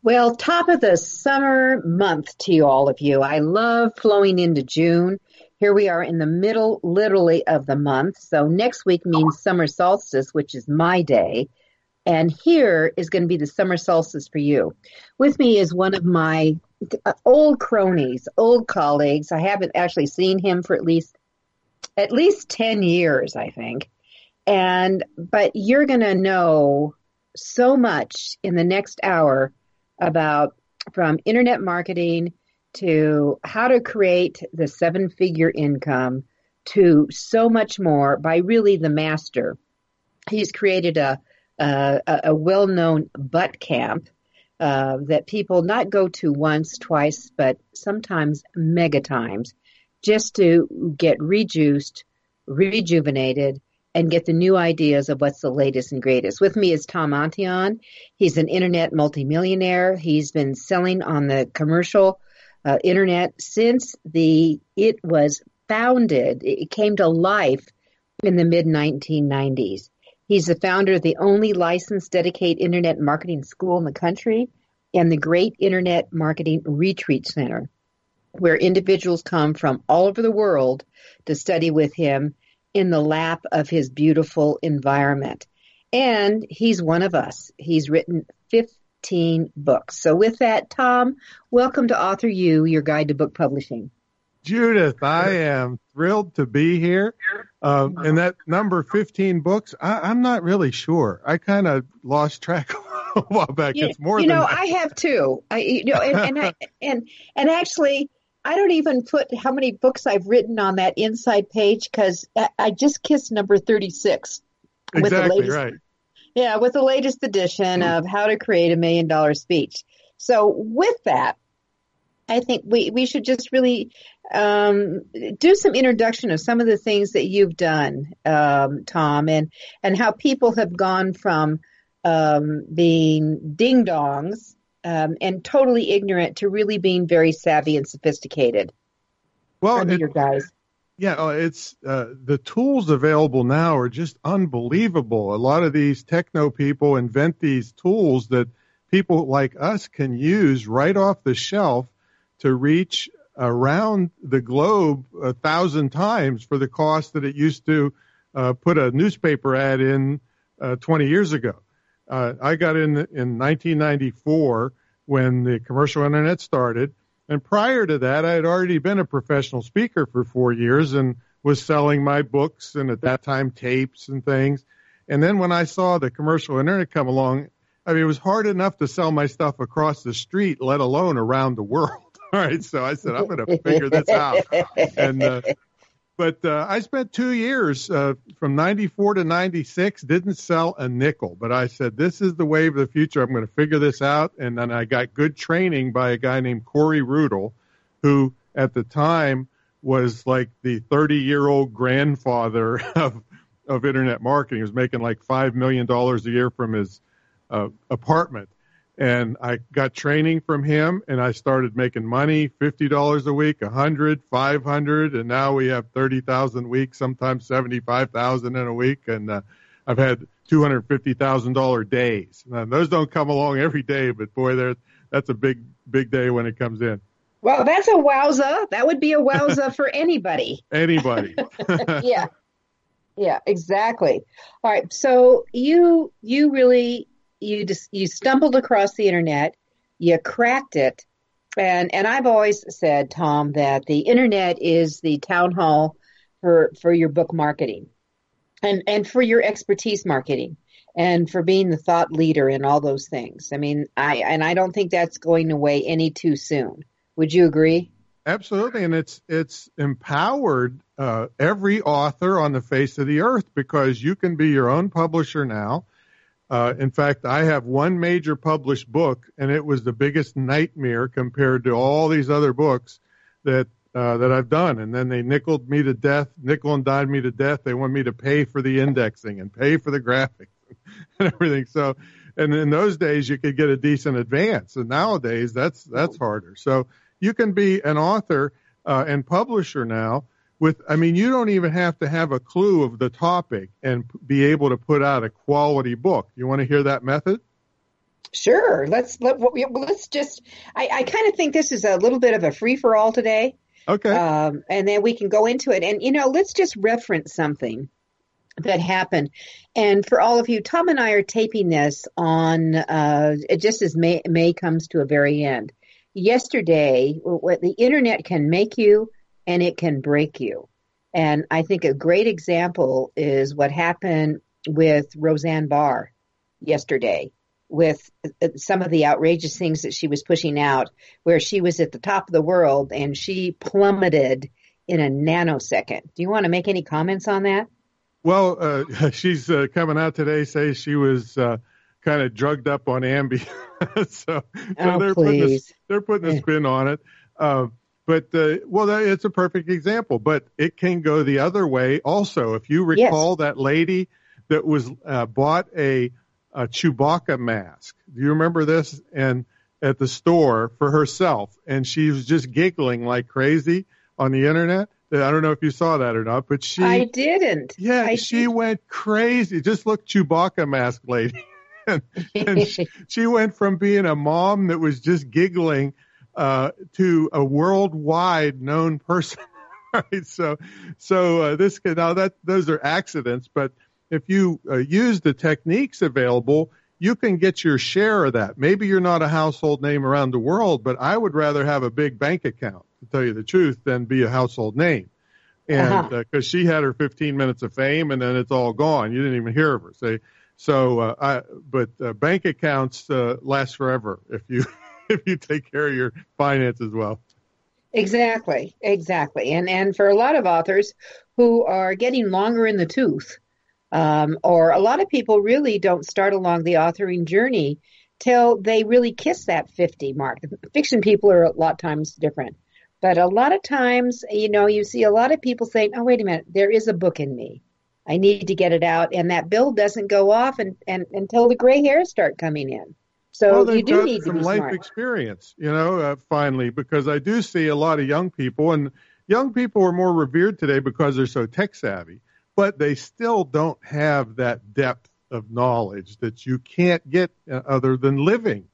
Well, top of the summer month to all of you. I love flowing into June. Here we are in the middle, literally, of the month. So next week means summer solstice, which is my day. And here is going to be the summer solstice for you. With me is one of my uh, old cronies, old colleagues. I haven't actually seen him for at least at least 10 years, I think. And but you're going to know so much in the next hour about from internet marketing to how to create the seven figure income to so much more by really the master. He's created a, a, a well known butt camp uh, that people not go to once, twice, but sometimes mega times just to get rejuiced, rejuvenated, and get the new ideas of what's the latest and greatest. With me is Tom Antion. He's an internet multimillionaire. He's been selling on the commercial uh, internet since the it was founded. It came to life in the mid 1990s. He's the founder of the only licensed dedicated internet marketing school in the country and the Great Internet Marketing Retreat Center, where individuals come from all over the world to study with him in the lap of his beautiful environment. And he's one of us. He's written 15 books. So with that, Tom, welcome to Author U, your guide to book publishing. Judith, I am thrilled to be here. Um, and that number 15 books, I, am not really sure. I kind of lost track a while back. You, it's more you know, that. I have too. I, you know, and, and, I, and, and actually, I don't even put how many books I've written on that inside page because I just kissed number 36 with exactly, the latest, right. Yeah, with the latest edition of How to Create a Million Dollar Speech. So with that, I think we, we should just really um, do some introduction of some of the things that you've done, um, Tom, and, and how people have gone from um, being ding dongs um, and totally ignorant to really being very savvy and sophisticated. Well, it, your guys. Yeah, uh, it's uh, the tools available now are just unbelievable. A lot of these techno people invent these tools that people like us can use right off the shelf to reach around the globe a thousand times for the cost that it used to uh, put a newspaper ad in uh, 20 years ago. Uh, I got in in 1994 when the commercial internet started, and prior to that, I had already been a professional speaker for four years and was selling my books and at that time tapes and things. And then when I saw the commercial internet come along, I mean, it was hard enough to sell my stuff across the street, let alone around the world. All right, so I said I'm going to figure this out, and uh, but uh, I spent two years uh, from 94 to 96, didn't sell a nickel. But I said, this is the wave of the future. I'm going to figure this out. And then I got good training by a guy named Corey Rudl, who at the time was like the 30 year old grandfather of, of internet marketing. He was making like $5 million a year from his uh, apartment and I got training from him and I started making money, $50 a week, 100, 500 and now we have 30,000 a week, sometimes 75,000 in a week and uh, I've had $250,000 days. Now, those don't come along every day, but boy, there that's a big big day when it comes in. Well, that's a wowza. That would be a wowza for anybody. Anybody. yeah. Yeah, exactly. All right. So you you really you just you stumbled across the internet, you cracked it, and and I've always said, Tom, that the internet is the town hall for for your book marketing, and and for your expertise marketing. and for being the thought leader in all those things. I mean, I and I don't think that's going away any too soon. Would you agree? Absolutely, and it's it's empowered uh, every author on the face of the earth because you can be your own publisher now. Uh, in fact, I have one major published book, and it was the biggest nightmare compared to all these other books that uh, that I've done. And then they nickeled me to death, nickel and dimed me to death. They want me to pay for the indexing and pay for the graphics and everything. So, and in those days, you could get a decent advance, and nowadays that's that's harder. So you can be an author uh, and publisher now with i mean you don't even have to have a clue of the topic and be able to put out a quality book. You want to hear that method? Sure. Let's let, let's just i, I kind of think this is a little bit of a free for all today. Okay. Um, and then we can go into it. And you know let's just reference something that happened. And for all of you, Tom and I are taping this on uh, just as May, May comes to a very end. Yesterday, what the internet can make you and it can break you. And I think a great example is what happened with Roseanne Barr yesterday with uh, some of the outrageous things that she was pushing out, where she was at the top of the world and she plummeted in a nanosecond. Do you want to make any comments on that? Well, uh, she's uh, coming out today, says she was uh, kind of drugged up on Ambien. so, so oh, they're, please. putting a, they're putting a spin on it. Uh, but uh, well, it's a perfect example. But it can go the other way also. If you recall yes. that lady that was uh, bought a, a Chewbacca mask, do you remember this? And at the store for herself, and she was just giggling like crazy on the internet. I don't know if you saw that or not, but she. I didn't. Yeah, I she didn't. went crazy. Just look, Chewbacca mask lady. and, and she, she, went from being a mom that was just giggling uh, to a worldwide known person. right? So, so uh, this can, now that those are accidents, but if you uh, use the techniques available, you can get your share of that. Maybe you're not a household name around the world, but I would rather have a big bank account, to tell you the truth, than be a household name. And because uh-huh. uh, she had her 15 minutes of fame, and then it's all gone. You didn't even hear of her. Say, so, uh, I, but uh, bank accounts uh, last forever if you if you take care of your finances as well. Exactly, exactly, and and for a lot of authors who are getting longer in the tooth, um, or a lot of people really don't start along the authoring journey till they really kiss that fifty mark. Fiction people are a lot of times different. But a lot of times, you know, you see a lot of people saying, "Oh, wait a minute, there is a book in me." I need to get it out, and that bill doesn't go off and, and until the gray hairs start coming in. So well, you do need some to be life smart. experience, you know. Uh, finally, because I do see a lot of young people, and young people are more revered today because they're so tech savvy, but they still don't have that depth of knowledge that you can't get uh, other than living.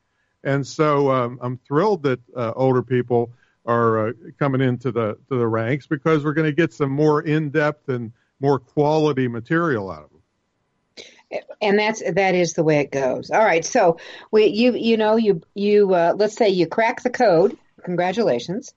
And so um, I'm thrilled that uh, older people are uh, coming into the to the ranks because we're going to get some more in depth and more quality material out of them. And that's that is the way it goes. All right, so we you you know you you uh, let's say you crack the code. Congratulations.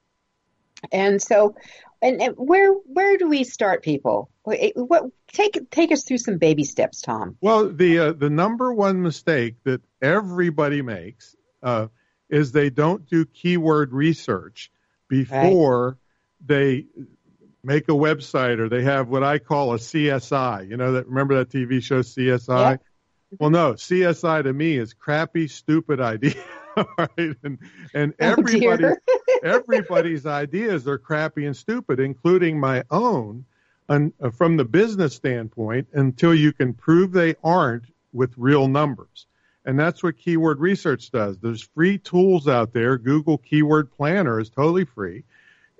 And so, and, and where where do we start, people? What take take us through some baby steps, Tom? Well, the uh, the number one mistake that everybody makes uh, is they don't do keyword research before right. they make a website or they have what I call a CSI. You know that remember that TV show CSI? Yep. Well, no, CSI to me is crappy, stupid idea. right? And and oh, everybody everybody's ideas are crappy and stupid, including my own. And uh, from the business standpoint, until you can prove they aren't with real numbers. And that's what keyword research does. There's free tools out there. Google Keyword Planner is totally free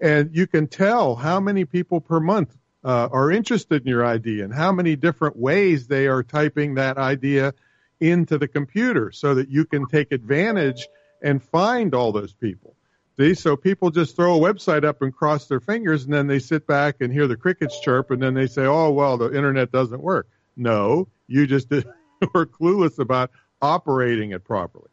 and you can tell how many people per month uh, are interested in your idea and how many different ways they are typing that idea into the computer so that you can take advantage and find all those people. See, so people just throw a website up and cross their fingers and then they sit back and hear the crickets chirp and then they say, oh, well, the internet doesn't work. No, you just were clueless about operating it properly.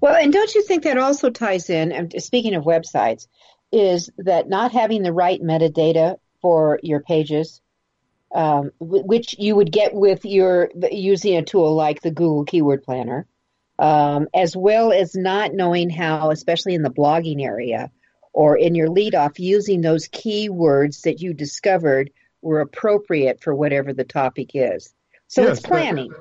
Well, and don't you think that also ties in, and speaking of websites, is that not having the right metadata for your pages um, which you would get with your using a tool like the Google Keyword Planner, um, as well as not knowing how, especially in the blogging area or in your lead off, using those keywords that you discovered were appropriate for whatever the topic is. So yes, it's planning.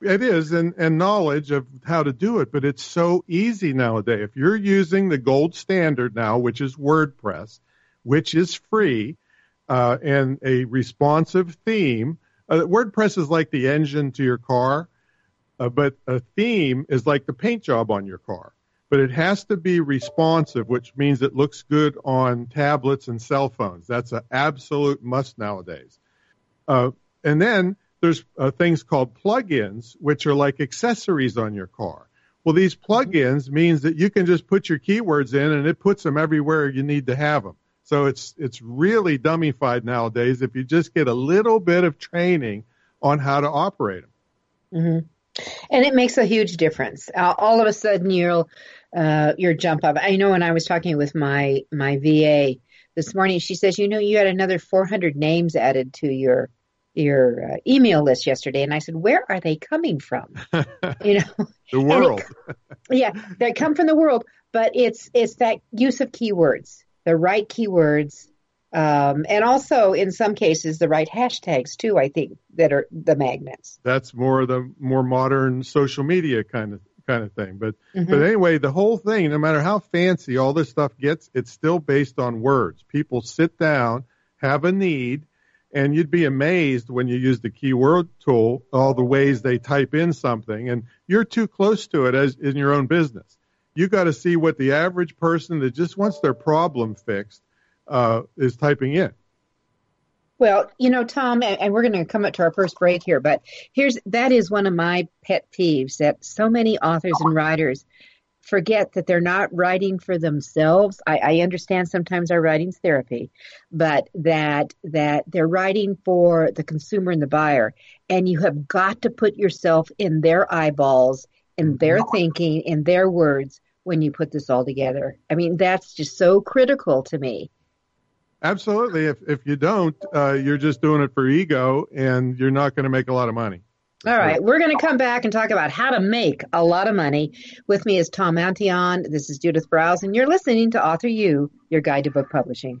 It is, and, and knowledge of how to do it, but it's so easy nowadays. If you're using the gold standard now, which is WordPress, which is free, uh, and a responsive theme. Uh, WordPress is like the engine to your car, uh, but a theme is like the paint job on your car. But it has to be responsive, which means it looks good on tablets and cell phones. That's an absolute must nowadays. Uh, and then there's uh, things called plugins, which are like accessories on your car. Well, these plugins means that you can just put your keywords in and it puts them everywhere you need to have them. So it's it's really dummified nowadays. If you just get a little bit of training on how to operate them, mm-hmm. and it makes a huge difference. Uh, all of a sudden, you'll uh, your jump up. I know when I was talking with my my VA this morning, she says, you know, you had another 400 names added to your your uh, email list yesterday, and I said, where are they coming from? you know, the world. It, yeah, they come from the world, but it's it's that use of keywords the right keywords, um, and also in some cases the right hashtags too. I think that are the magnets. That's more the more modern social media kind of kind of thing. But mm-hmm. but anyway, the whole thing, no matter how fancy all this stuff gets, it's still based on words. People sit down, have a need, and you'd be amazed when you use the keyword tool, all the ways they type in something, and you're too close to it as in your own business you got to see what the average person that just wants their problem fixed uh, is typing in. Well, you know, Tom, and we're going to come up to our first break here, but here's that is one of my pet peeves that so many authors and writers forget that they're not writing for themselves. I, I understand sometimes our writing's therapy, but that that they're writing for the consumer and the buyer, and you have got to put yourself in their eyeballs, in their thinking, in their words, when you put this all together. I mean, that's just so critical to me. Absolutely. If if you don't, uh, you're just doing it for ego, and you're not going to make a lot of money. All right, we're going to come back and talk about how to make a lot of money. With me is Tom Antion. This is Judith Briles, and you're listening to Author U, your guide to book publishing.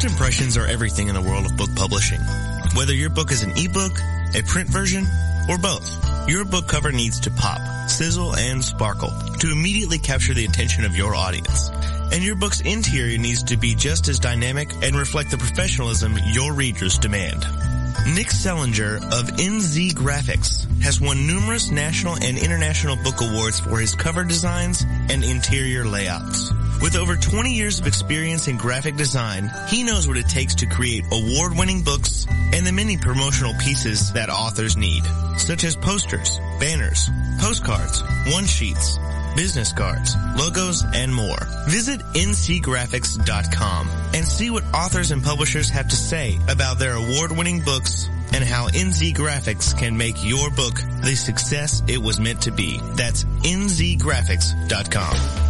First impressions are everything in the world of book publishing. Whether your book is an ebook, a print version, or both, your book cover needs to pop, sizzle, and sparkle to immediately capture the attention of your audience. And your book's interior needs to be just as dynamic and reflect the professionalism your readers demand. Nick Zelinger of NZ Graphics has won numerous national and international book awards for his cover designs and interior layouts. With over 20 years of experience in graphic design, he knows what it takes to create award-winning books and the many promotional pieces that authors need, such as posters, banners, postcards, one-sheets, business cards, logos, and more. Visit nzgraphics.com and see what authors and publishers have to say about their award-winning books and how NZ Graphics can make your book the success it was meant to be. That's nzgraphics.com.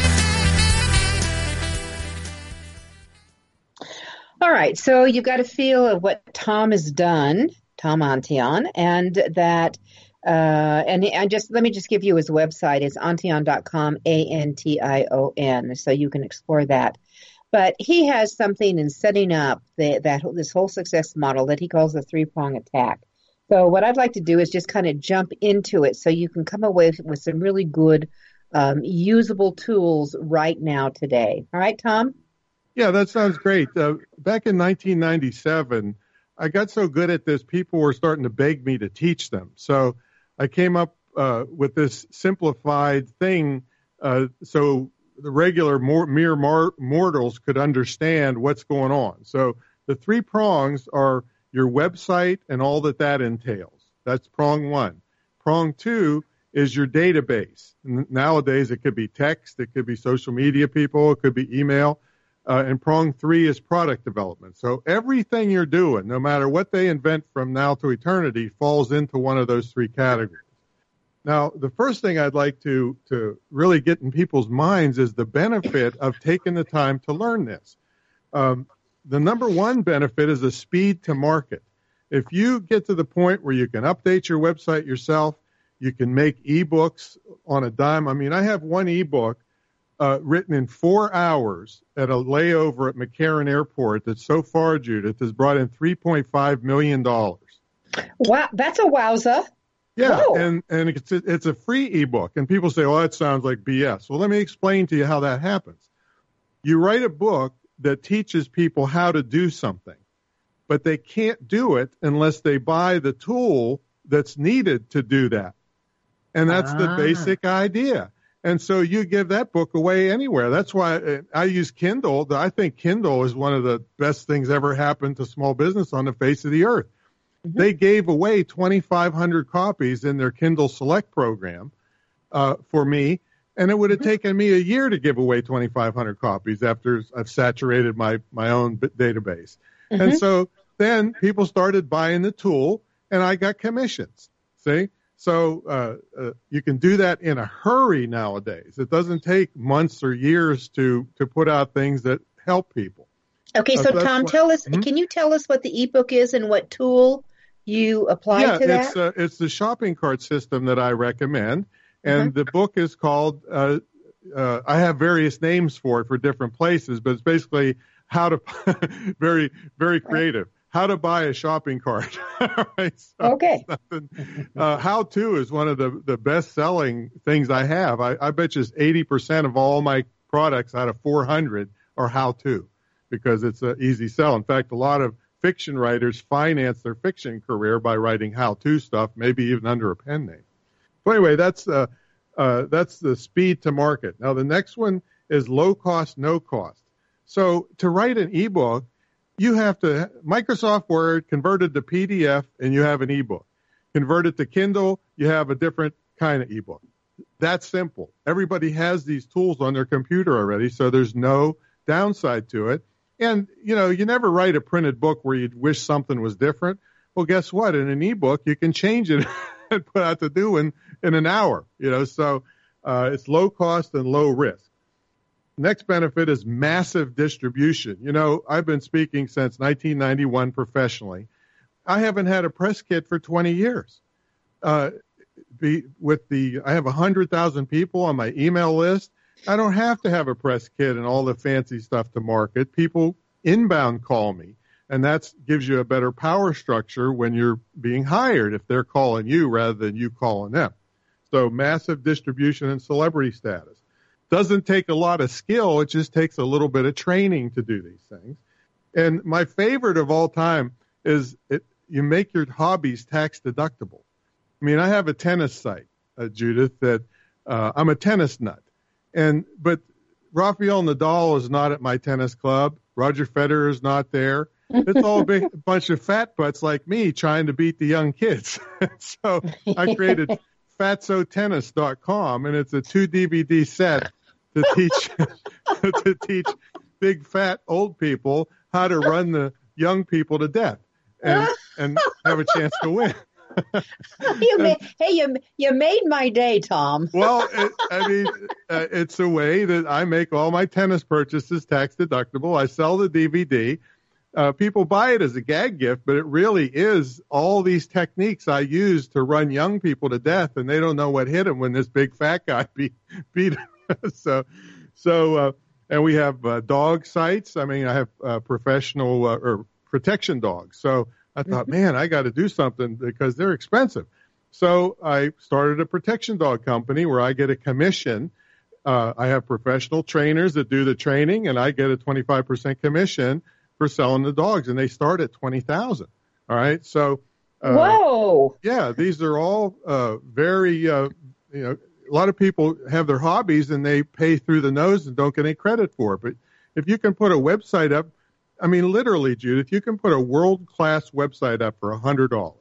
All right, so you've got a feel of what Tom has done, Tom Antion, and that, uh, and, and just let me just give you his website. It's antion.com, A-N-T-I-O-N, so you can explore that. But he has something in setting up the, that this whole success model that he calls the three prong attack. So what I'd like to do is just kind of jump into it so you can come away with some really good um, usable tools right now today. All right, Tom? Yeah, that sounds great. Uh, back in 1997, I got so good at this, people were starting to beg me to teach them. So I came up uh, with this simplified thing uh, so the regular more, mere mar- mortals could understand what's going on. So the three prongs are your website and all that that entails. That's prong one. Prong two is your database. Nowadays, it could be text, it could be social media people, it could be email. Uh, and prong three is product development. So everything you're doing, no matter what they invent from now to eternity, falls into one of those three categories. Now, the first thing I'd like to, to really get in people's minds is the benefit of taking the time to learn this. Um, the number one benefit is the speed to market. If you get to the point where you can update your website yourself, you can make ebooks on a dime. I mean, I have one ebook uh, written in four hours at a layover at McCarran Airport that so far, Judith, has brought in $3.5 million. Wow, that's a wowza. Yeah, Whoa. and, and it's, a, it's a free ebook. And people say, well, that sounds like BS. Well, let me explain to you how that happens. You write a book that teaches people how to do something, but they can't do it unless they buy the tool that's needed to do that. And that's ah. the basic idea. And so you give that book away anywhere. That's why uh, I use Kindle. I think Kindle is one of the best things ever happened to small business on the face of the earth. Mm-hmm. They gave away 2,500 copies in their Kindle Select program uh, for me, and it would have mm-hmm. taken me a year to give away 2,500 copies after I've saturated my my own database. Mm-hmm. And so then people started buying the tool, and I got commissions. See, so uh, uh, you can do that in a hurry nowadays. It doesn't take months or years to to put out things that help people. Okay, so, uh, Tom, what, tell us. Hmm? Can you tell us what the ebook is and what tool you apply yeah, to that? it's uh, it's the shopping cart system that I recommend, and mm-hmm. the book is called. Uh, uh, I have various names for it for different places, but it's basically how to very very creative how to buy a shopping cart. right, so okay. Uh, how to is one of the, the best selling things I have. I, I bet you 80% of all my products out of 400 are how to because it's an easy sell. In fact, a lot of fiction writers finance their fiction career by writing how to stuff, maybe even under a pen name. So anyway, that's, uh, uh, that's the speed to market. Now the next one is low cost, no cost. So to write an ebook, you have to Microsoft Word converted to PDF and you have an ebook. Converted to Kindle, you have a different kind of ebook. That's simple. Everybody has these tools on their computer already, so there's no downside to it. And you know, you never write a printed book where you wish something was different. Well, guess what? In an ebook, you can change it and put out the new one in an hour. You know, so uh, it's low cost and low risk. Next benefit is massive distribution. You know, I've been speaking since 1991 professionally. I haven't had a press kit for 20 years. Uh, be, with the, I have 100,000 people on my email list. I don't have to have a press kit and all the fancy stuff to market. People inbound call me. And that gives you a better power structure when you're being hired if they're calling you rather than you calling them. So massive distribution and celebrity status. Doesn't take a lot of skill. It just takes a little bit of training to do these things. And my favorite of all time is it, you make your hobbies tax deductible. I mean, I have a tennis site, uh, Judith, that uh, I'm a tennis nut. And, but Rafael Nadal is not at my tennis club. Roger Federer is not there. It's all a big bunch of fat butts like me trying to beat the young kids. so I created fatsotennis.com and it's a two DVD set to teach to teach big fat old people how to run the young people to death and and have a chance to win. you made, hey, you you made my day, Tom. well, it, I mean, uh, it's a way that I make all my tennis purchases tax deductible. I sell the DVD. Uh, people buy it as a gag gift, but it really is all these techniques I use to run young people to death, and they don't know what hit them when this big fat guy beat beat them. so, so, uh, and we have uh, dog sites. I mean, I have uh, professional uh, or protection dogs. So I thought, mm-hmm. man, I got to do something because they're expensive. So I started a protection dog company where I get a commission. Uh, I have professional trainers that do the training, and I get a 25% commission for selling the dogs, and they start at 20,000. All right, so uh, whoa, yeah, these are all uh, very, uh, you know, a lot of people have their hobbies and they pay through the nose and don't get any credit for it. But if you can put a website up I mean, literally, Judith, you can put a world class website up for a hundred dollars,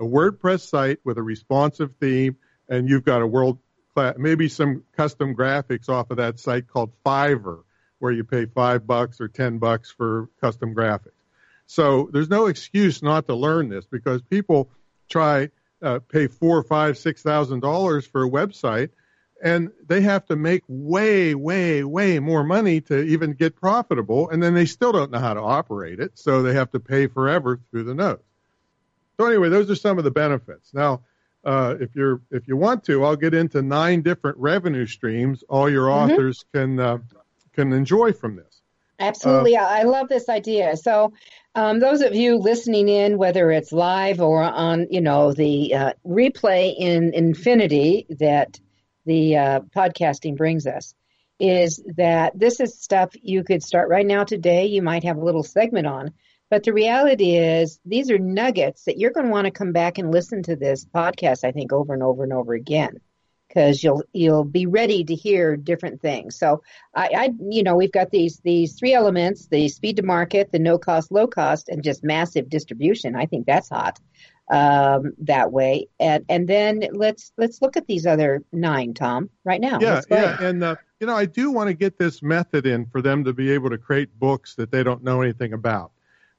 a WordPress site with a responsive theme, and you've got a world class, maybe some custom graphics off of that site called Fiverr, where you pay five bucks or ten bucks for custom graphics. So there's no excuse not to learn this because people try uh, pay four, five, six thousand dollars for a website and they have to make way, way, way more money to even get profitable, and then they still don't know how to operate it, so they have to pay forever through the nose. So anyway, those are some of the benefits. Now, uh, if you're if you want to, I'll get into nine different revenue streams all your mm-hmm. authors can uh, can enjoy from this. Absolutely, uh, I love this idea. So, um, those of you listening in, whether it's live or on, you know, the uh, replay in Infinity that the uh, podcasting brings us is that this is stuff you could start right now today. You might have a little segment on, but the reality is these are nuggets that you're going to want to come back and listen to this podcast. I think over and over and over again because you'll you'll be ready to hear different things. So I, I, you know we've got these these three elements: the speed to market, the no cost, low cost, and just massive distribution. I think that's hot um, that way. And and then let's let's look at these other nine, Tom, right now. Yeah, yeah, and uh, you know I do want to get this method in for them to be able to create books that they don't know anything about.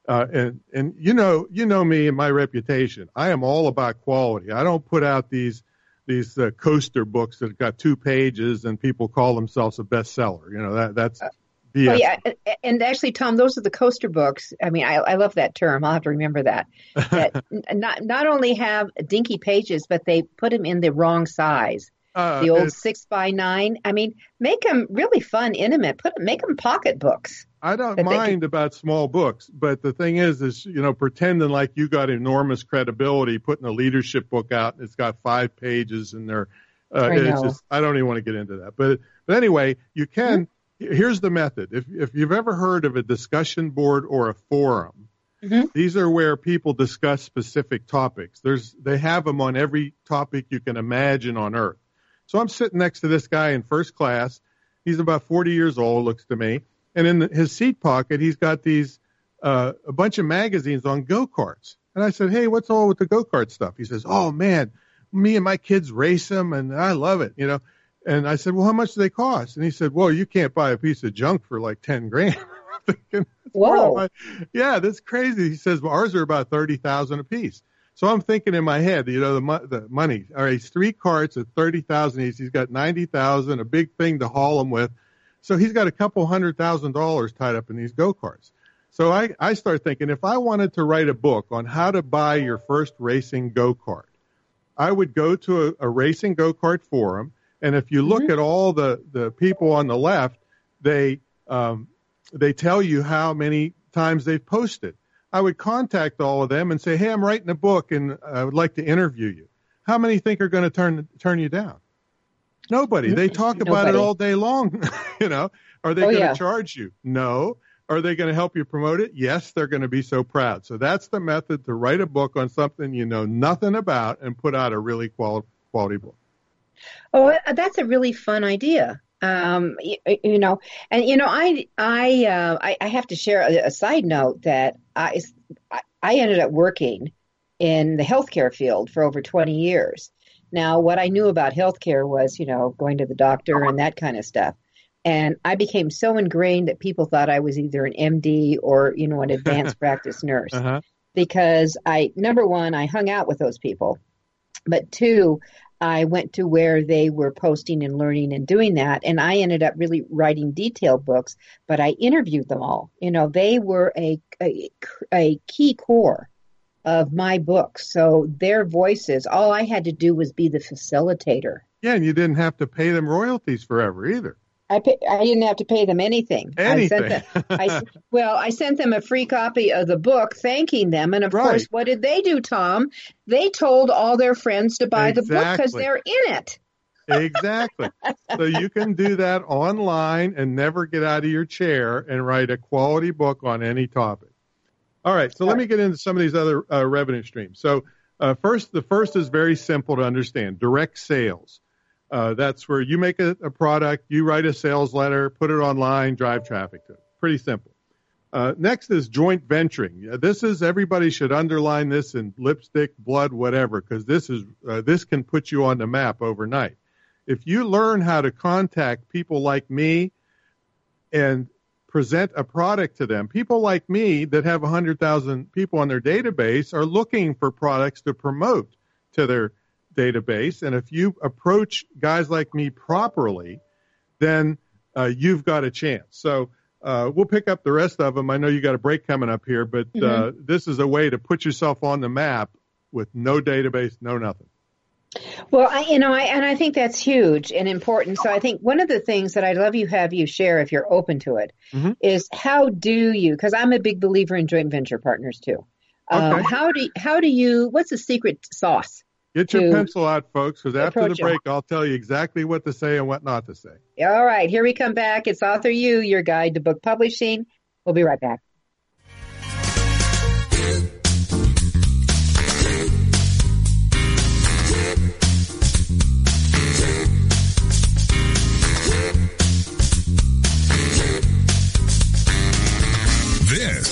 Uh, and and you know you know me and my reputation. I am all about quality. I don't put out these these uh, coaster books that got two pages and people call themselves a bestseller. You know that that's Oh, yeah, and actually, Tom, those are the coaster books. I mean, I, I love that term. I'll have to remember that. That not not only have dinky pages, but they put them in the wrong size. Uh, the old six by nine. I mean, make them really fun, intimate. Put make them pocket books. I don't mind can... about small books, but the thing is, is you know, pretending like you got enormous credibility, putting a leadership book out. It's got five pages in there. Uh, I it's just I don't even want to get into that. But but anyway, you can. Mm-hmm here's the method. If, if you've ever heard of a discussion board or a forum, mm-hmm. these are where people discuss specific topics. There's, they have them on every topic you can imagine on earth. So I'm sitting next to this guy in first class. He's about 40 years old, looks to me. And in his seat pocket, he's got these, uh, a bunch of magazines on go-karts. And I said, Hey, what's all with the go-kart stuff? He says, Oh man, me and my kids race them and I love it, you know. And I said, well, how much do they cost? And he said, well, you can't buy a piece of junk for like 10 grand. thinking, Whoa. My, yeah, that's crazy. He says, well, ours are about 30,000 a piece. So I'm thinking in my head, you know, the, the money, all right, he's three carts at 30,000 each. He's got 90,000, a big thing to haul them with. So he's got a couple hundred thousand dollars tied up in these go-karts. So I, I start thinking if I wanted to write a book on how to buy your first racing go-kart, I would go to a, a racing go-kart forum and if you look mm-hmm. at all the, the people on the left, they um, they tell you how many times they've posted. I would contact all of them and say, "Hey, I'm writing a book and I would like to interview you." How many think are going to turn turn you down? Nobody. They talk about it all day long. you know, are they Oh, going to yeah. charge you? No. Are they going to help you promote it? Yes, they're going to be so proud. So that's the method to write a book on something you know nothing about and put out a really quality quality book. Oh, uh, that's a really fun idea. Um, you, you know, and you know, I I uh, I, I have to share a, a side note that I I ended up working in the healthcare field for over 20 years. Now, what I knew about healthcare was, you know, going to the doctor and that kind of stuff. And I became so ingrained that people thought I was either an MD or, you know, an advanced practice nurse Uh-huh. because I number one, I hung out with those people, but two, I went to where they were posting and learning and doing that, and I ended up really writing detailed books. But I interviewed them all. You know, they were a a, a key core of my book. So their voices, all I had to do was be the facilitator. Yeah, and you didn't have to pay them royalties forever either. I pay, I didn't have to pay them anything. I sent Anything. them, I, well, I sent them a free copy of the book, thanking them, and of Right. course, what did they do, Tom? They told all their friends to buy the book because they're in it. exactly. So you can do that online and never get out of your chair and write a quality book on any topic. All right. So let me get into some of these other uh, revenue streams. So uh, first, the first is very simple to understand: direct sales. Uh, that's where you make a, a product, you write a sales letter, put it online, drive traffic to it. Pretty simple. Uh, next is joint venturing. This is everybody should underline this in lipstick, blood, whatever, because this is uh, this can put you on the map overnight. If you learn how to contact people like me and present a product to them, people like me that have 100,000 people on their database are looking for products to promote to their database. And if you approach guys like me properly, then uh, you've got a chance. So uh, we'll pick up the rest of them. I know you got a break coming up here, but uh, this is a way to put yourself on the map with no database, no nothing. Well, I, you know, I, and I think that's huge and important. So I think one of the things that I'd love you have you share if you're open to it is Mhm. how do you? Because I'm a big believer in joint venture partners too. Um, How do how do you? What's the secret sauce? Get your pencil out, folks, because after the break, I'll tell you exactly what to say and what not to say. All right, here we come back. It's Author U, your guide to book publishing. We'll be right back.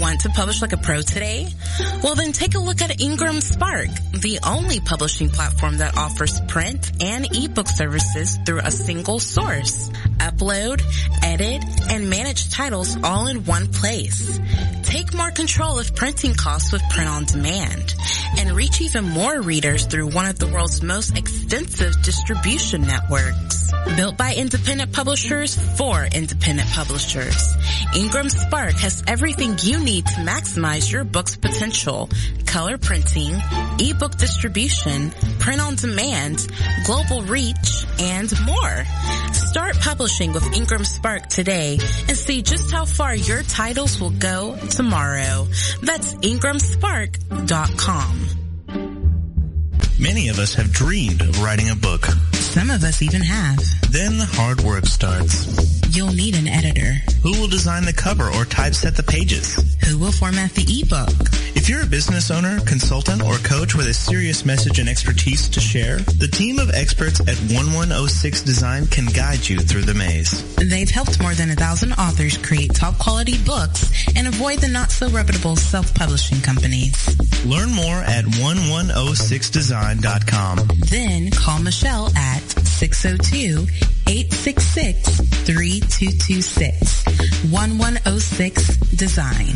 Want to publish like a pro today? Well then take a look at Ingram Spark, the only publishing platform that offers print and ebook services through a single source. Upload, edit, and manage titles all in one place. Take more control of printing costs with print on demand and reach even more readers through one of the world's most extensive distribution networks. Built by independent publishers for independent publishers. Ingram Spark has everything you need to maximize your book's potential. Color printing, ebook distribution, print on demand, global reach, and more. Start publishing with Ingram Spark today and see just how far your titles will go tomorrow. That's ingramspark.com. Many of us have dreamed of writing a book. Some of us even have. Then the hard work starts. You'll need an editor Who will design the cover or typeset the pages? who will format the ebook. If you're a business owner, consultant, or coach with a serious message and expertise to share, the team of experts at 1106 Design can guide you through the maze. They've helped more than a thousand authors create top quality books and avoid the not so reputable self-publishing companies. Learn more at 1106design.com. Then call Michelle at 602-866-3226. 1106 Design.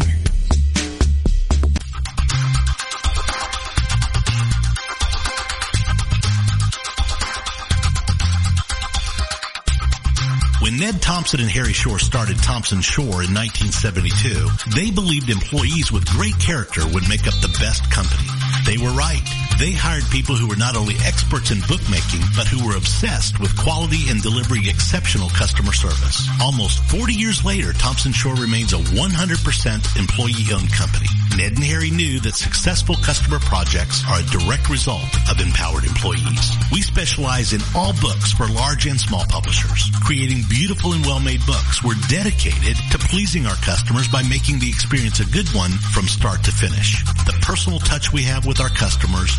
When Ned Thomson and Harry Shore started Thomson Shore in 1972, they believed employees with great character would make up the best company. They were right. They hired people who were not only experts in bookmaking, but who were obsessed with quality and delivering exceptional customer service. Almost 40 years later, Thomson Shore remains a 100% employee-owned company. Ned and Harry knew that successful customer projects are a direct result of empowered employees. We specialize in all books for large and small publishers. Creating beautiful and well-made books, we're dedicated to pleasing our customers by making the experience a good one from start to finish. The personal touch we have with our customers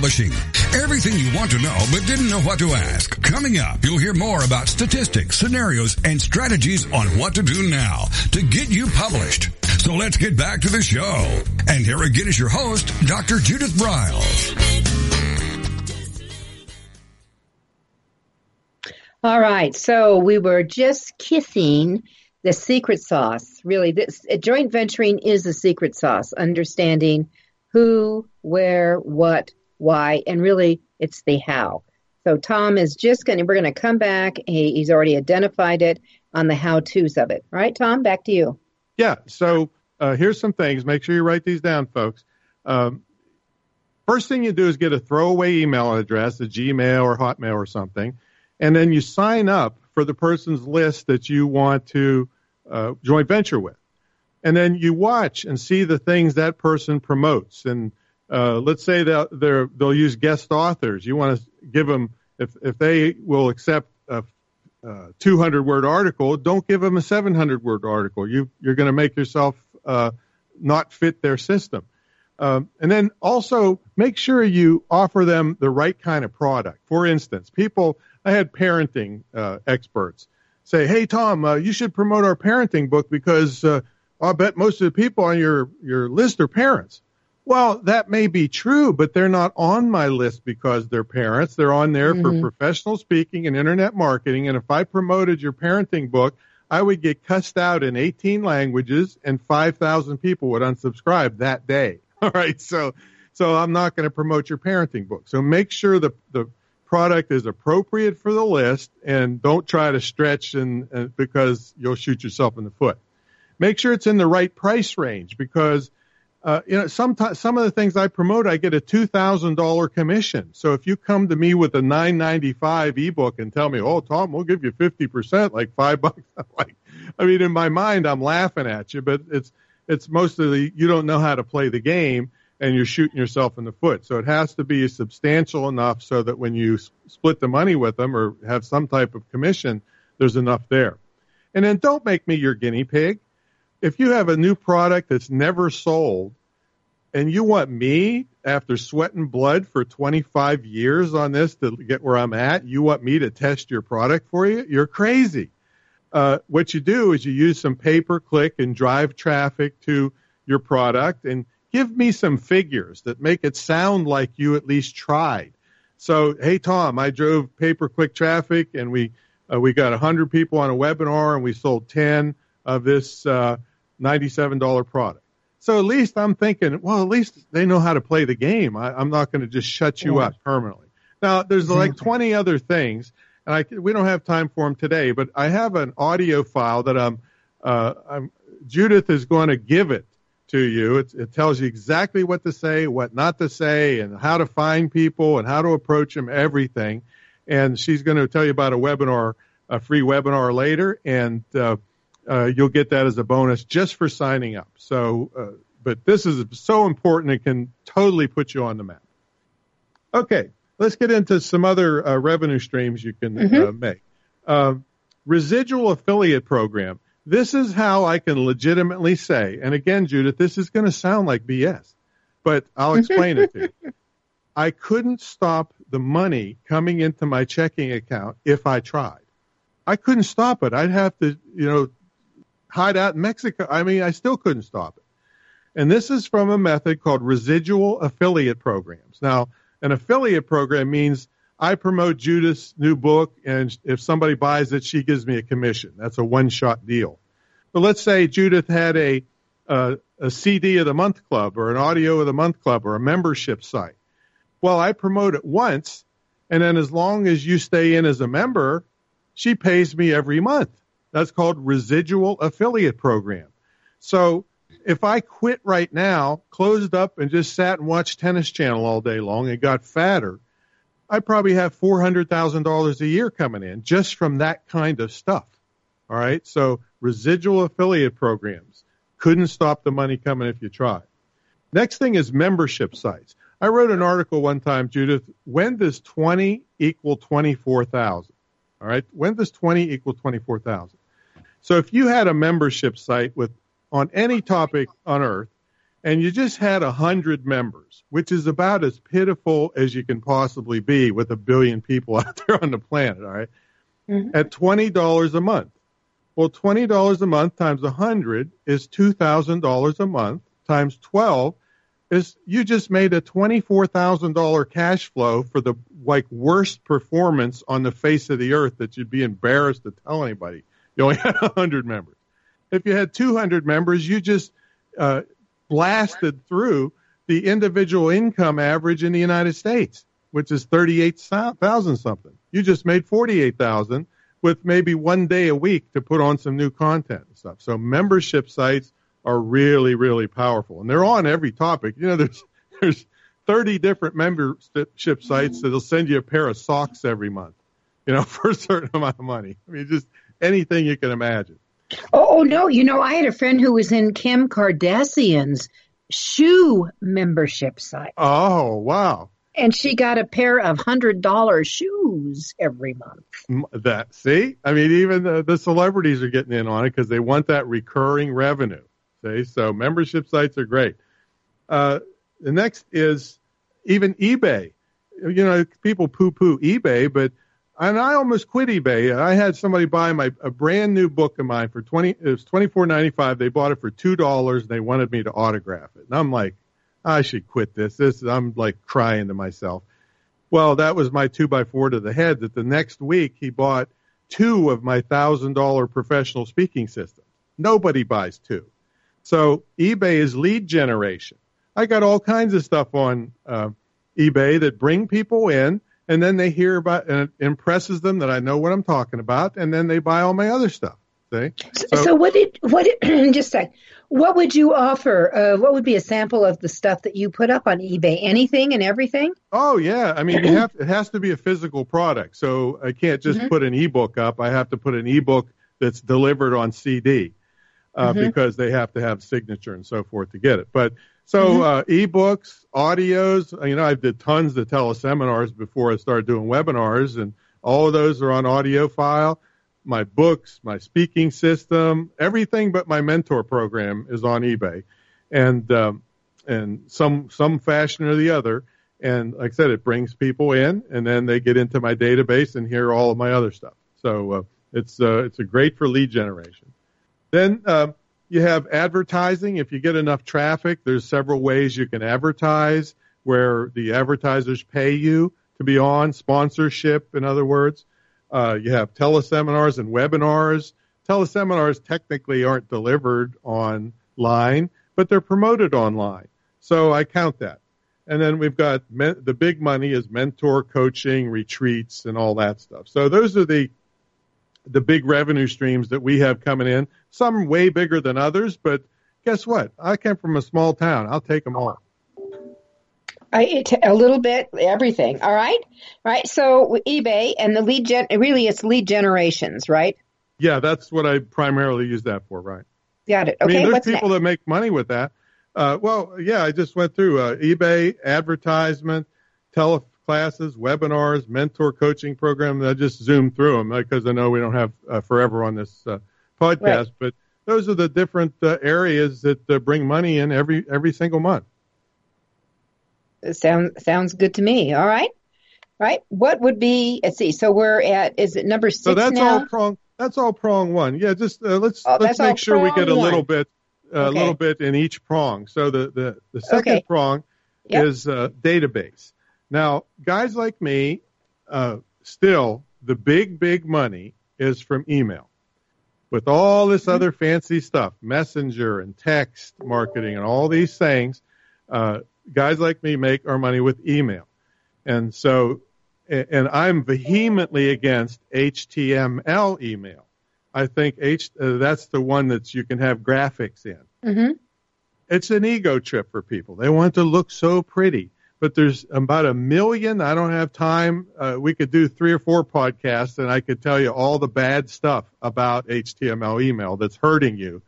Publishing. Everything you want to know but didn't know what to ask. Coming up, you'll hear more about statistics, scenarios, and strategies on what to do now to get you published. So let's get back to the show. And here again is your host, Dr. Judith Briles. All right, so we were just kissing the secret sauce. Really, this joint venturing is the secret sauce. Understanding who, where, what, why, and really it's the how. So Tom is just going to, we're going to come back. He, he's already identified it on the how to's of it. Right, Tom? Back to you. Yeah. So uh, here's some things. Make sure you write these down, folks. Um, first thing you do is get a throwaway email address, a Gmail or Hotmail or something, and then you sign up for the person's list that you want to uh, joint venture with and then you watch and see the things that person promotes. And uh, let's say that they're, they'll use guest authors. You want to give them if if they will accept a, a 200 word article, don't give them a 700 word article. You you're going to make yourself uh, not fit their system. Um, and then also make sure you offer them the right kind of product. For instance, people I had parenting uh, experts say, "Hey Tom, uh, you should promote our parenting book because." Uh, I bet most of the people on your, your list are parents. Well, that may be true, but they're not on my list because they're parents. They're on there mm-hmm. for professional speaking and internet marketing. And if I promoted your parenting book, I would get cussed out in 18 languages and 5,000 people would unsubscribe that day. All right. So, so I'm not going to promote your parenting book. So make sure the, the product is appropriate for the list and don't try to stretch and, and because you'll shoot yourself in the foot. Make sure it's in the right price range because uh, you know, sometimes some of the things I promote, I get a two thousand dollar commission. So if you come to me with a nine ninety five ebook and tell me, "Oh, Tom, we'll give you fifty percent, like five bucks," I'm like, I mean, in my mind, I'm laughing at you, but it's it's mostly you don't know how to play the game and you're shooting yourself in the foot. So it has to be substantial enough so that when you split the money with them or have some type of commission, there's enough there. And then don't make me your guinea pig if you have a new product that's never sold and you want me after sweating blood for 25 years on this to get where I'm at, you want me to test your product for you? You're crazy. Uh, what you do is you use some pay per click and drive traffic to your product and give me some figures that make it sound like you at least tried. So, hey Tom, I drove pay per click traffic and we uh, we got 100 people on a webinar and we sold 10 of this uh, $97 product. So at least I'm thinking, well, at least they know how to play the game. I, am not going to just shut you yeah. up permanently. Now, there's like 20 other things, and I, we don't have time for them today, but I have an audio file that I'm, uh, I'm Judith is going to give it to you. It, it tells you exactly what to say, what not to say, and how to find people and how to approach them, everything. and she's going to tell you about a webinar, a free webinar later, and uh, uh, you'll get that as a bonus just for signing up. So, uh, but this is so important; it can totally put you on the map. Okay, let's get into some other uh, revenue streams you can uh, mm-hmm. make. Uh, residual affiliate program. This is how I can legitimately say, and again, Judith, this is going to sound like BS, but I'll explain it to you. I couldn't stop the money coming into my checking account if I tried. I couldn't stop it. I'd have to, you know, hide out in Mexico. I mean, I still couldn't stop it. And this is from a method called residual affiliate programs. Now, an affiliate program means I promote Judith's new book, and if somebody buys it, she gives me a commission. That's a one-shot deal. But let's say Judith had a, a, a CD of the month club, or an audio of the month club, or a membership site. Well, I promote it once, and then as long as you stay in as a member, she pays me every month. That's called residual affiliate program. So if I quit right now, closed up, and just sat and watched Tennis Channel all day long and got fatter, I probably have four hundred thousand dollars a year coming in just from that kind of stuff. All right, so residual affiliate programs couldn't stop the money coming if you tried. Next thing is membership sites. I wrote an article one time, Judith. When does twenty equal twenty four thousand? All right, when does twenty equal twenty four thousand? So if you had a membership site with on any topic on earth, and you just had a hundred members, which is about as pitiful as you can possibly be with a billion people out there on the planet, all right? mm-hmm. At twenty dollars a month. Well, twenty dollars a month times a hundred is two thousand dollars a month times twelve is you just made a twenty four thousand dollar cash flow for the like worst performance on the face of the earth that you'd be embarrassed to tell anybody. You only had a hundred members. If you had 200 members, you just uh, blasted through the individual income average in the United States, which is 38,000 something. You just made 48,000 with maybe one day a week to put on some new content and stuff. So membership sites are really, really powerful, and they're on every topic. You know, there's there's 30 different membership sites that'll send you a pair of socks every month. You know, for a certain amount of money. I mean, just anything you can imagine. Oh, oh, no, you know, I had a friend who was in Kim Kardashian's shoe membership site. Oh, wow. And she got a pair of hundred dollar shoes every month. That see, I mean, even the, the celebrities are getting in on it because they want that recurring revenue. See, so membership sites are great. Uh, the next is even eBay. You know, people poo poo eBay, but and I almost quit eBay. I had somebody buy my a brand new book of mine for twenty. It was twenty four ninety five. They bought it for two dollars. and They wanted me to autograph it, and I'm like, I should quit this. This I'm like crying to myself. Well, that was my two by four to the head. That the next week he bought two of my thousand dollar professional speaking systems. Nobody buys two. So eBay is lead generation. I got all kinds of stuff on uh, eBay that bring people in and then they hear about and it impresses them that I know what I'm talking about, and then they buy all my other stuff. See? So, so what did what did, just say? What would you offer? Uh, what would be a sample of the stuff that you put up on eBay? Anything and everything? Oh yeah, I mean, have, it has to be a physical product, so I can't just mm-hmm. put an ebook up. I have to put an ebook that's delivered on CD uh, mm-hmm. because they have to have signature and so forth to get it. But so mm-hmm. uh, ebooks, audios. You know, I did tons of teleseminars before I started doing webinars, and all of those are on audio file. My books, my speaking system, everything but my mentor program is on eBay, and um, and some some fashion or the other. And like I said, it brings people in, and then they get into my database and hear all of my other stuff. So uh, it's uh, it's a great for lead generation. Then uh, you have advertising. If you get enough traffic, there's several ways you can advertise where the advertisers pay you to be on sponsorship. In other words, uh, you have teleseminars and webinars. Teleseminars technically aren't delivered online, but they're promoted online. So I count that. And then we've got the big money is mentor coaching, retreats, and all that stuff. So those are the the big revenue streams that we have coming in. Some way bigger than others, but guess what? I came from a small town. I'll take them all. I, it, a little bit, everything. All right, right. So eBay and the lead gen, really, it's lead generations, right? Yeah, that's what I primarily use that for, right? Got it. Okay. I mean, there's people next? that make money with that. Uh, well, yeah, I just went through uh, eBay advertisement, teleclasses, webinars, mentor coaching program. I just zoomed through them because I know we don't have uh, forever on this uh, podcast, Right. but those are the different uh, areas that uh, bring money in every every single month. Sounds sounds good to me. All right, right. What would be? Let's see. So we're at is it number six So that's now? all prong. That's all prong one. Yeah, just uh, let's Oh, let's make sure we get a little one. bit a Okay. little bit in each prong. So the the the second Okay. prong Yep. is uh, database. Now, guys like me, uh, still the big big money is from email. With all this Mm-hmm. other fancy stuff, messenger and text marketing and all these things, uh, guys like me make our money with email. And so, and I'm vehemently against HTML email. I think H, uh, that's the one that you can have graphics in. hmm It's an ego trip for people. They want to look so pretty. But there's about a million. I don't have time. Uh, we could do three or four podcasts, and I could tell you all the bad stuff about HTML email that's hurting you.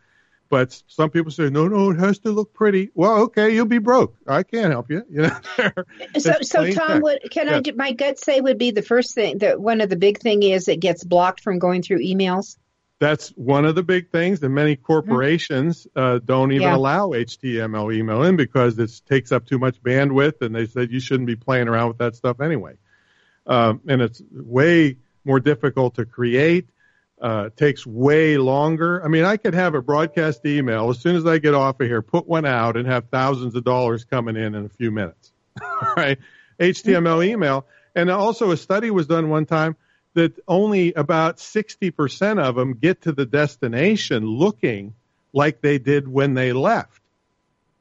But some people say, no, no, it has to look pretty. Well, okay, you'll be broke. I can't help you. You know, So, so Tom, would can I? Yeah. do- My gut say would be the first thing that one of the big thing is it gets blocked from going through emails. That's one of the big things. And many corporations uh, don't even Yeah. allow HTML email in because it takes up too much bandwidth, and they said you shouldn't be playing around with that stuff anyway. Um, and it's way more difficult to create. Uh, takes way longer. I mean, I could have a broadcast email as soon as I get off of here, put one out, and have thousands of dollars coming in in a few minutes. right? HTML email. And also, a study was done one time that only about 60% of them get to the destination looking like they did when they left.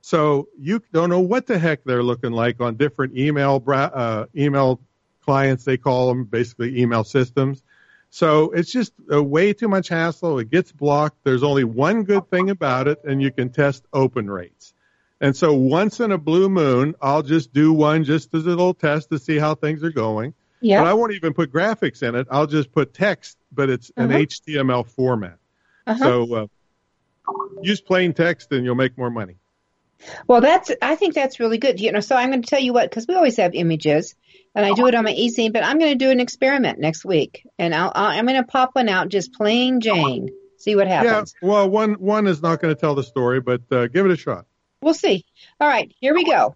So you don't know what the heck they're looking like on different email uh, email clients. They call them basically email systems. So it's just uh, way too much hassle. It gets blocked. There's only one good thing about it, and you can test open rates. And so once in a blue moon, I'll just do one just as a little test to see how things are going. But Yeah. I won't even put graphics in it. I'll just put text, but it's an Uh-huh. HTML format. Uh-huh. So uh, use plain text and you'll make more money. Well, that's I think that's really good. You know, so I'm going to tell you what because we always have images, and I do it on my e-zine, but I'm going to do an experiment next week, and I'll, I'll I'm going to pop one out just plain Jane. See what happens. Yeah, well, one one is not going to tell the story, but uh, give it a shot. We'll see. All right, here we go.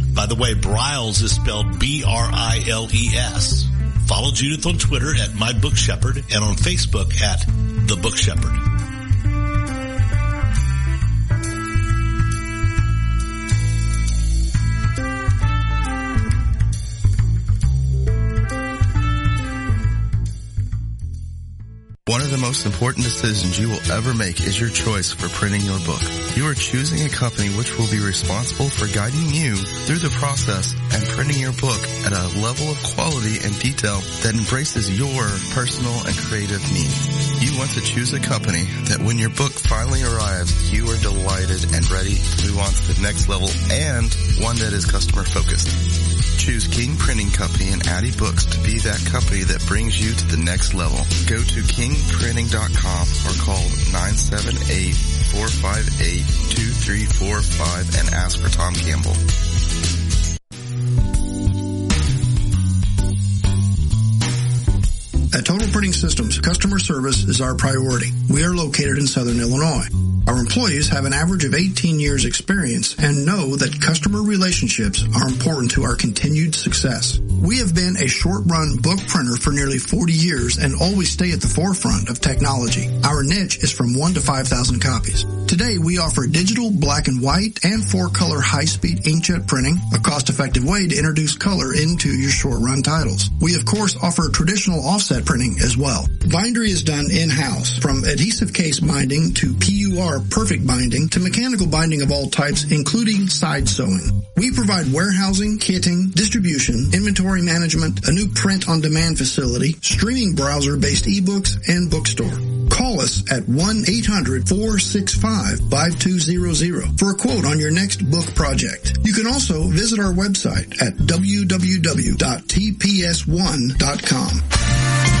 By the way, Briles is spelled B-R-I-L-E-S. Follow Judith on Twitter at My Book Shepherd and on Facebook at The Book Shepherd. One of the most important decisions you will ever make is your choice for printing your book. You are choosing a company which will be responsible for guiding you through the process and printing your book at a level of quality and detail that embraces your personal and creative needs. You want to choose a company that when your book finally arrives, you are delighted and ready to move on to the next level and one that is customer focused. Choose King Printing Company and Adibooks to be that company that brings you to the next level. Go to kingprinting.com or call 978-458-2345 and ask for Tom Campbell. At Total Printing Systems, customer service is our priority. We are located in Southern Illinois. Our employees have an average of 18 years experience and know that customer relationships are important to our continued success. We have been a short run book printer for nearly 40 years and always stay at the forefront of technology. Our niche is from 1 to 5,000 copies. Today we offer digital, black and white, and four color high speed inkjet printing, a cost effective way to introduce color into your short run titles. We of course offer traditional offset printing as well. Bindery is done in-house from adhesive case binding to PUR perfect binding to mechanical binding of all types, including side sewing. We provide warehousing, kitting, distribution, inventory management, a new print on demand facility, streaming browser based ebooks, and bookstore. Call us at 1-800-465-5200 for a quote on your next book project. You can also visit our website at www.tps1.com.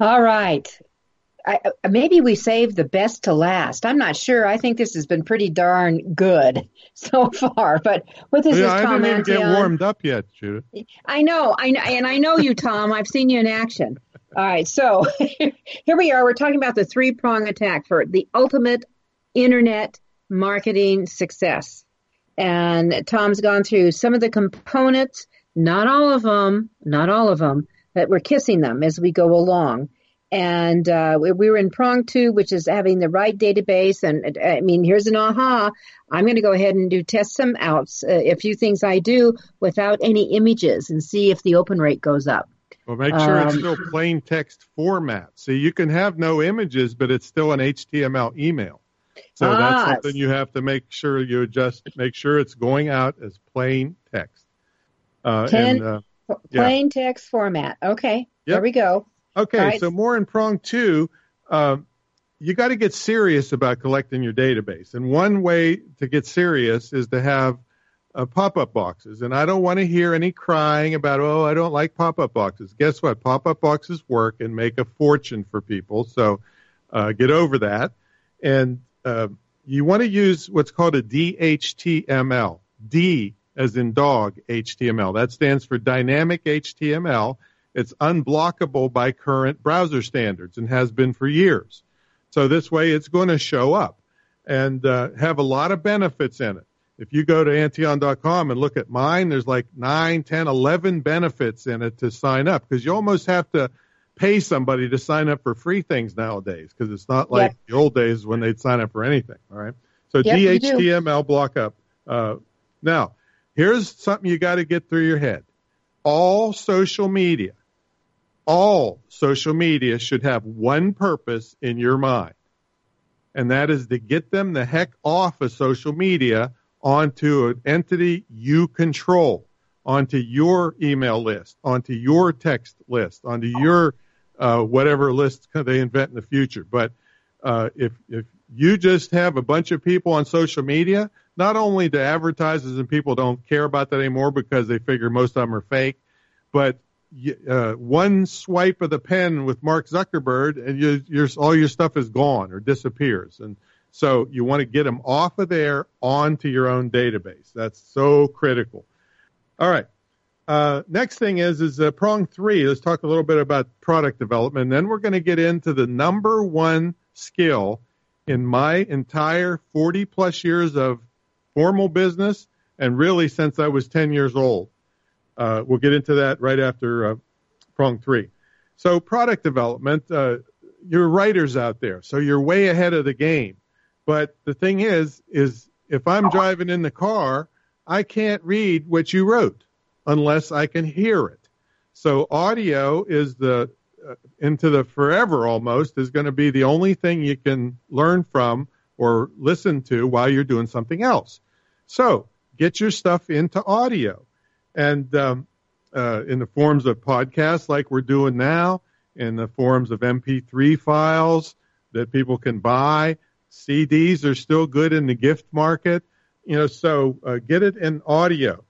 All right. I, uh, maybe we saved the best to last. I'm not sure. I think this has been pretty darn good so far. But with this yeah, is Tom I didn't even Antion. get warmed up yet, Judith. I know, I know, and I know you, Tom. I've seen you in action. All right, so here we are. We're talking about the three prong attack for the ultimate internet marketing success. And Tom's gone through some of the components, not all of them, not all of them, but we're kissing them as we go along. And uh, we, we were in prong two, which is having the right database. And uh, I mean, here's an aha. I'm going to go ahead and do test some outs, uh, a few things I do without any images and see if the open rate goes up. Well, make sure it's Um, still plain text format. So you can have no images, but it's still an HTML email. So Ah. that's something you have to make sure you adjust. Make sure it's going out as plain text. Uh, Ten- and, uh, Yeah. Plain text format. Okay, there we go. Okay, right. so more in prong two, um, you got to get serious about collecting your database. And one way to get serious is to have uh, pop-up boxes. And I don't want to hear any crying about, oh, I don't like pop-up boxes. Guess what? Pop-up boxes work and make a fortune for people. So uh, get over that. And uh, you want to use what's called a DHTML. D as in dog HTML. That stands for dynamic HTML. It's unblockable by current browser standards and has been for years. So this way it's going to show up and uh, have a lot of benefits in it. If you go to Antion.com and look at mine, there's like 9, 10, 11 benefits in it to sign up because you almost have to pay somebody to sign up for free things nowadays because it's not like Yep. the old days when they'd sign up for anything. All right. So Yep. DHTML block up. Uh, now, here's something you got to get through your head. All social media, all social media should have one purpose in your mind. And that is to get them the heck off of social media onto an entity you control, onto your email list, onto your text list, onto your uh, whatever list they invent in the future. But uh, if if you just have a bunch of people on social media, not only do advertisers and people don't care about that anymore because they figure most of them are fake, but uh, one swipe of the pen with Mark Zuckerberg and you, all your stuff is gone or disappears. And so you want to get them off of there onto your own database. That's so critical. All right. Uh, next thing is is uh, prong three. Let's talk a little bit about product development. And then we're going to get into the number one skill in my entire 40 plus years of formal business, and really since I was 10 years old. Uh, we'll get into that right after uh, prong three. So product development. Uh, you're writers out there, so you're way ahead of the game. But the thing is, is if I'm driving in the car, I can't read what you wrote unless I can hear it. So audio is the uh, into the forever almost is going to be the only thing you can learn from or listen to while you're doing something else. So get your stuff into audio, and um, uh, in the forms of podcasts like we're doing now, in the forms of MP3 files that people can buy. CDs are still good in the gift market, you know. So uh, get it in audio,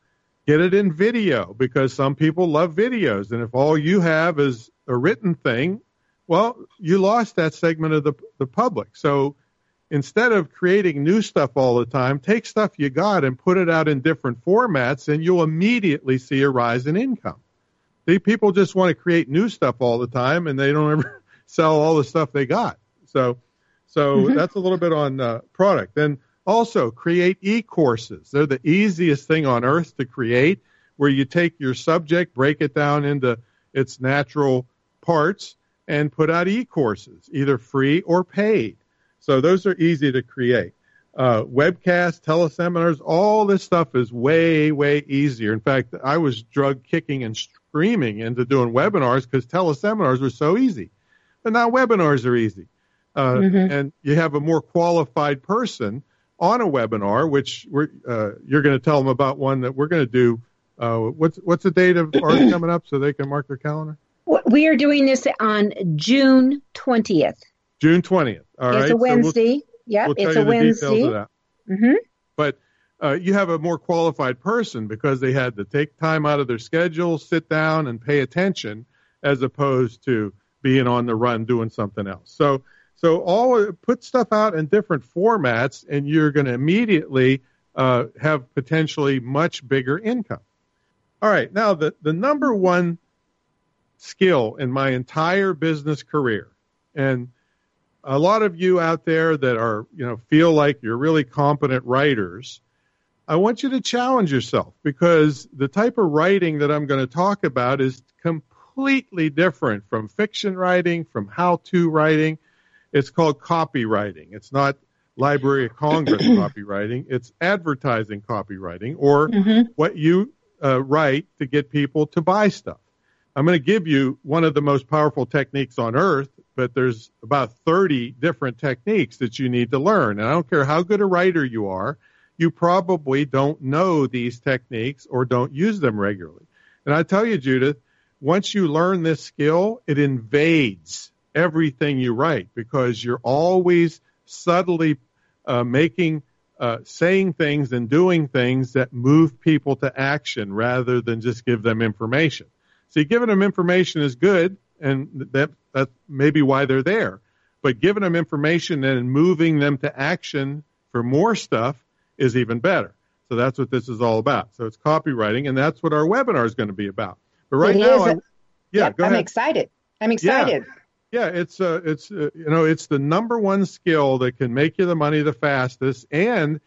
get it in video because some people love videos, and if all you have is a written thing, well, you lost that segment of the the public. So instead of creating new stuff all the time, take stuff you got and put it out in different formats, and you'll immediately see a rise in income. See, people just want to create new stuff all the time, and they don't ever sell all the stuff they got. So, so mm-hmm. that's a little bit on uh, product. Then also create e-courses. They're the easiest thing on earth to create, where you take your subject, break it down into its natural parts, and put out e-courses, either free or paid. So those are easy to create. Uh, webcasts, teleseminars, all this stuff is way, way easier. In fact, I was drug kicking and screaming into doing webinars because teleseminars were so easy. But now webinars are easy. Uh, mm-hmm. And you have a more qualified person on a webinar, which uh, you're going to tell them about one that we're going to do. Uh, what's what's the date of ours coming up so they can mark their calendar? We are doing this on June 20th. June 20th. All it's right. a Wednesday. So we'll, yeah, we'll it's a Wednesday. Mm-hmm. But uh, you have a more qualified person because they had to take time out of their schedule, sit down, and pay attention, as opposed to being on the run doing something else. So, so all put stuff out in different formats, and you're going to immediately uh, have potentially much bigger income. All right, now the the number one skill in my entire business career, and a lot of you out there that are, you know, feel like you're really competent writers, I want you to challenge yourself because the type of writing that I'm going to talk about is completely different from fiction writing, from how-to writing. It's called copywriting. It's not Library of Congress copywriting. It's advertising copywriting or mm-hmm. what you uh, write to get people to buy stuff. I'm going to give you one of the most powerful techniques on earth, but there's about 30 different techniques that you need to learn. And I don't care how good a writer you are, you probably don't know these techniques or don't use them regularly. And I tell you, Judith, once you learn this skill, it invades everything you write because you're always subtly uh, making, uh, saying things and doing things that move people to action rather than just give them information. See, giving them information is good, and that that's maybe why they're there. But giving them information and moving them to action for more stuff is even better. So that's what this is all about. So it's copywriting, and that's what our webinar is going to be about. But right it now, I, yeah, yep, go I'm ahead. excited. I'm excited. Yeah, yeah it's uh, it's uh, you know it's the number one skill that can make you the money the fastest, and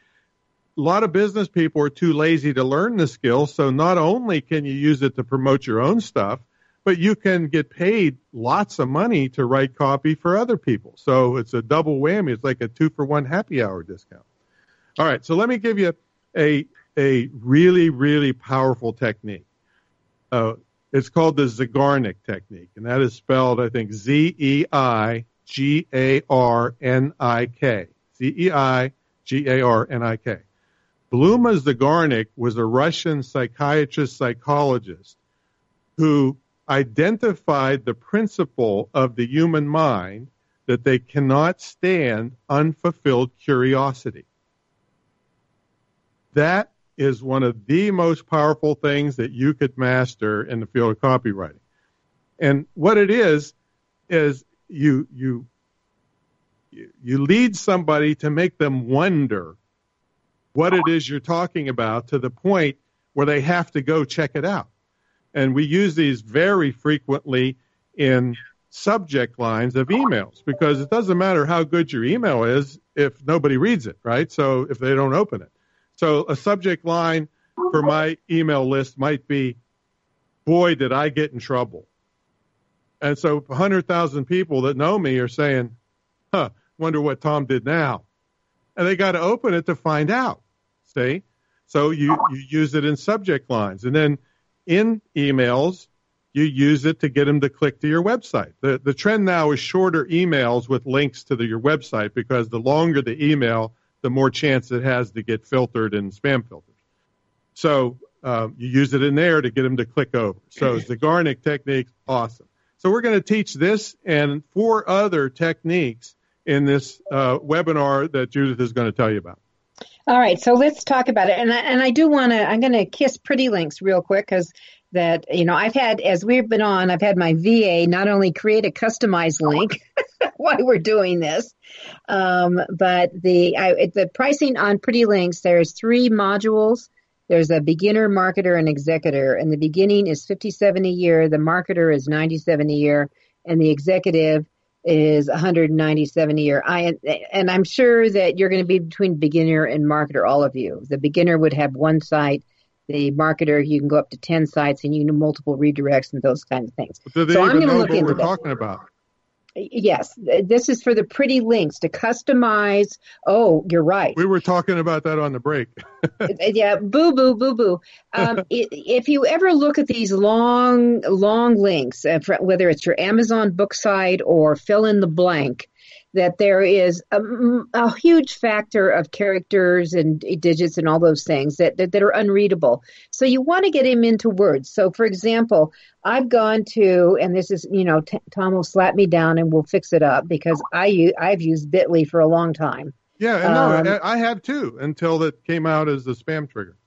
a lot of business people are too lazy to learn the skill. So not only can you use it to promote your own stuff, but you can get paid lots of money to write copy for other people. So it's a double whammy. It's like a two for one happy hour discount. All right. So let me give you a, a really, really powerful technique. Uh, it's called the Zeigarnik technique, and that is spelled, I think, Z E I G A R N I K. Z E I G A R N I K. Bluma Zeigarnik was a Russian psychiatrist psychologist who identified the principle of the human mind that they cannot stand unfulfilled curiosity. That is one of the most powerful things that you could master in the field of copywriting. And what it is is you you you lead somebody to make them wonder what it is you're talking about to the point where they have to go check it out. And we use these very frequently in subject lines of emails because it doesn't matter how good your email is if nobody reads it, right? So if they don't open it. So a subject line for my email list might be, boy, did I get in trouble. And so 100,000 people that know me are saying, huh, wonder what Tom did now. And they got to open it to find out. See? So you, you use it in subject lines. And then in emails, you use it to get them to click to your website. The, the trend now is shorter emails with links to the, your website because the longer the email, the more chance it has to get filtered in spam filters. So uh, you use it in there to get them to click over. So Zeigarnik technique, awesome. So we're going to teach this and four other techniques in this uh, webinar that Judith is going to tell you about. All right, so let's talk about it. And I, and I do want to, I'm going to kiss Pretty Links real quick because that, you know, I've had, as we've been on, I've had my VA not only create a customized link while we're doing this, um, but the, I, the pricing on Pretty Links, there's three modules. There's a beginner, marketer, and executor. And the beginning is 57 a year, the marketer is 97 a year, and the executive is 197 a year. I and I'm sure that you're going to be between beginner and marketer, all of you. The beginner would have one site. The marketer, you can go up to 10 sites and you know multiple redirects and those kinds of things. Do they so I'm going to look what into we're that. talking about? Yes, this is for the pretty links to customize. Oh, you're right. We were talking about that on the break. yeah, boo boo boo boo. Um, if you ever look at these long long links, uh, whether it's your Amazon book site or fill in the blank, that there is a, a huge factor of characters and digits and all those things that, that, that are unreadable. So you want to get him into words. So, for example, I've gone to, and this is, you know, t- Tom will slap me down and we'll fix it up because I u- I've used Bitly for a long time. Yeah, and Um, no, I I have too until it came out as a spam trigger.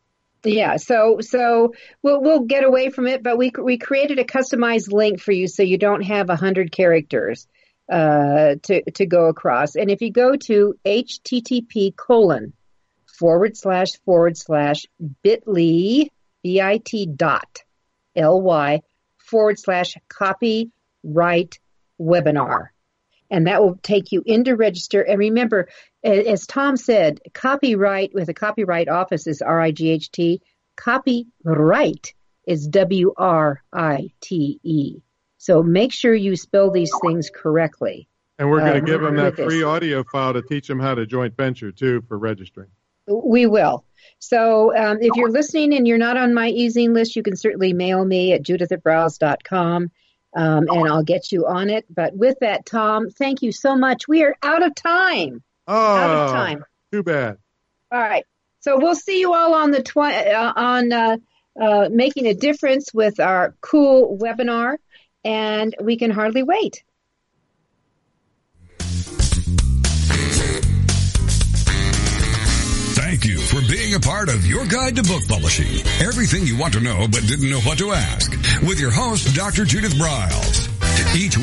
Yeah, so so we'll we'll get away from it, but we we created a customized link for you so you don't have a hundred characters uh, to to go across. And if you go to http colon forward slash forward slash bitly bit dot ly forward slash copyright webinar, and that will take you into register. And remember, as Tom said, copyright with a copyright office is R I G H T. Copyright is W R I T E. So make sure you spell these things correctly. And we're going Uh, to give them that free audio file to teach them how to joint venture too for registering. We will. So um, if you're listening and you're not on my e-zine list, you can certainly mail me at judith at briles.com um, and I'll get you on it. But with that, Tom, thank you so much. We are out of time. Oh, Out of time. too bad. All right. So we'll see you all on the tw- uh, on uh, uh, making a difference with our cool webinar, and we can hardly wait. Thank you for being a part of your guide to book publishing. Everything you want to know but didn't know what to ask. With your host, Dr. Judith Briles. Each